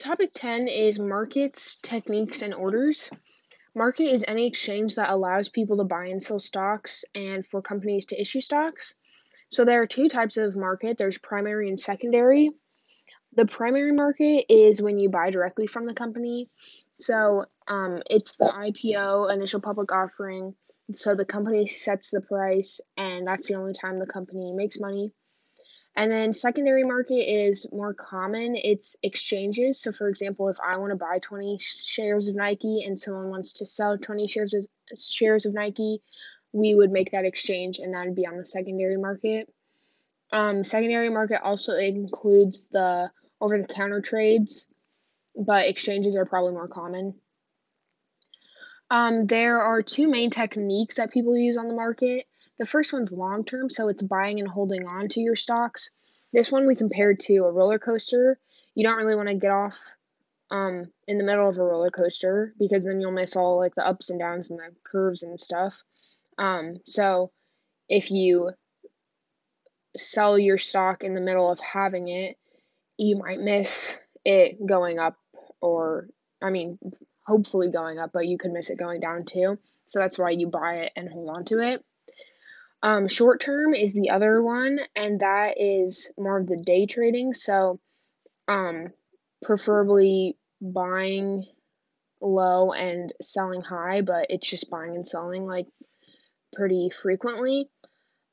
Topic 10 is markets, techniques, and orders. Market is any exchange that allows people to buy and sell stocks and for companies to issue stocks. So there are two types of market there's primary and secondary. The primary market is when you buy directly from the company. So um, it's the IPO, initial public offering. So the company sets the price, and that's the only time the company makes money. And then secondary market is more common. It's exchanges. So for example, if I want to buy 20 shares of Nike and someone wants to sell 20 shares of shares of Nike, we would make that exchange and that would be on the secondary market. Um, secondary market also includes the over the counter trades, but exchanges are probably more common. Um, there are two main techniques that people use on the market. The first one's long term, so it's buying and holding on to your stocks. This one we compared to a roller coaster. You don't really want to get off um, in the middle of a roller coaster because then you'll miss all like the ups and downs and the curves and stuff. Um, so if you sell your stock in the middle of having it, you might miss it going up or I mean hopefully going up, but you could miss it going down too. So that's why you buy it and hold on to it. Um, short term is the other one, and that is more of the day trading. So, um, preferably buying low and selling high, but it's just buying and selling like pretty frequently.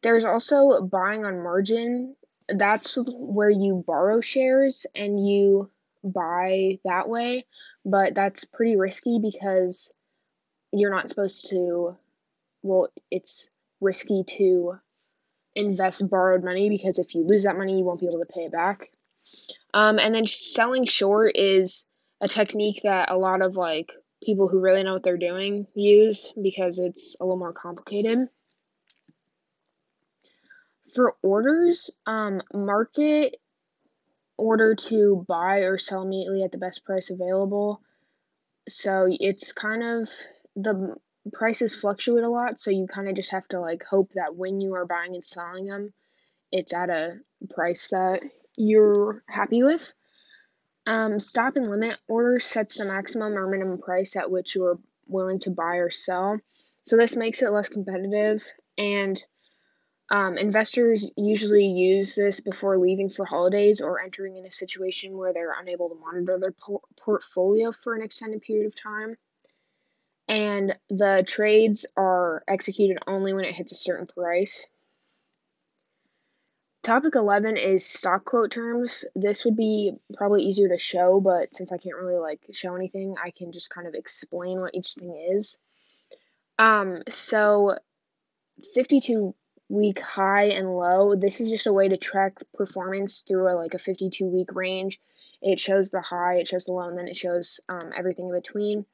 There's also buying on margin. That's where you borrow shares and you buy that way, but that's pretty risky because you're not supposed to. Well, it's risky to invest borrowed money because if you lose that money, you won't be able to pay it back. Um, and then selling short is a technique that a lot of like people who really know what they're doing use because it's a little more complicated. For orders, um, market order to buy or sell immediately at the best price available. So it's kind of the prices fluctuate a lot, so you kind of just have to like hope that when you are buying and selling them, it's at a price that you're happy with. Um, stop and limit order sets the maximum or minimum price at which you are willing to buy or sell. So this makes it less competitive, and um, investors usually use this before leaving for holidays or entering in a situation where they're unable to monitor their por- portfolio for an extended period of time and the trades are executed only when it hits a certain price. Topic 11 is stock quote terms. This would be probably easier to show, but since I can't really like show anything, I can just kind of explain what each thing is. Um, so 52 week high and low, this is just a way to track performance through a, like a 52 week range. It shows the high, it shows the low, and then it shows um, everything in between.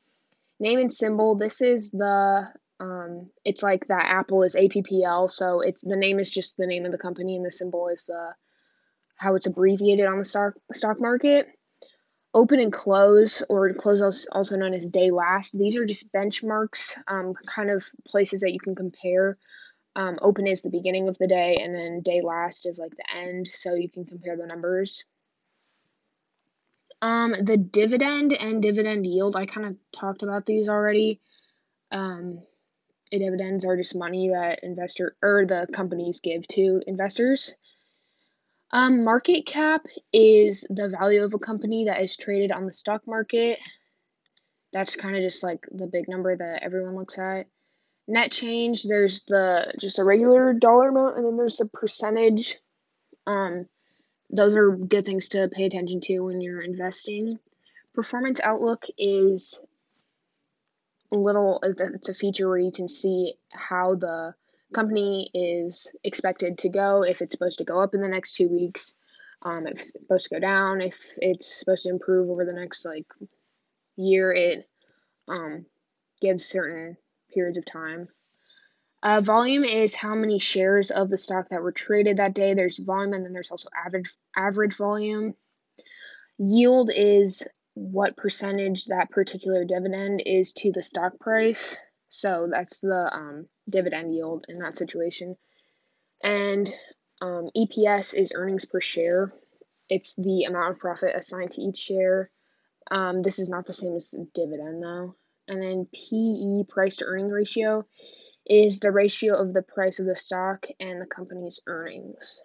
Name and symbol. This is the um, it's like that Apple is APPL, so it's the name is just the name of the company, and the symbol is the how it's abbreviated on the stock stock market. Open and close, or close also known as day last. These are just benchmarks, um, kind of places that you can compare. Um, open is the beginning of the day, and then day last is like the end, so you can compare the numbers. Um, the dividend and dividend yield, I kind of talked about these already. Um, dividends are just money that investor or the companies give to investors. Um, market cap is the value of a company that is traded on the stock market. That's kind of just like the big number that everyone looks at. Net change, there's the just a regular dollar amount, and then there's the percentage. Um, those are good things to pay attention to when you're investing. Performance outlook is a little it's a feature where you can see how the company is expected to go if it's supposed to go up in the next two weeks um, if it's supposed to go down if it's supposed to improve over the next like year it um, gives certain periods of time uh, volume is how many shares of the stock that were traded that day. There's volume, and then there's also average average volume. Yield is what percentage that particular dividend is to the stock price. So that's the um, dividend yield in that situation. And um, EPS is earnings per share. It's the amount of profit assigned to each share Um, this is not the same as dividend though. And then PE, price to earning ratio, is the ratio of the price of the stock and the company's earnings.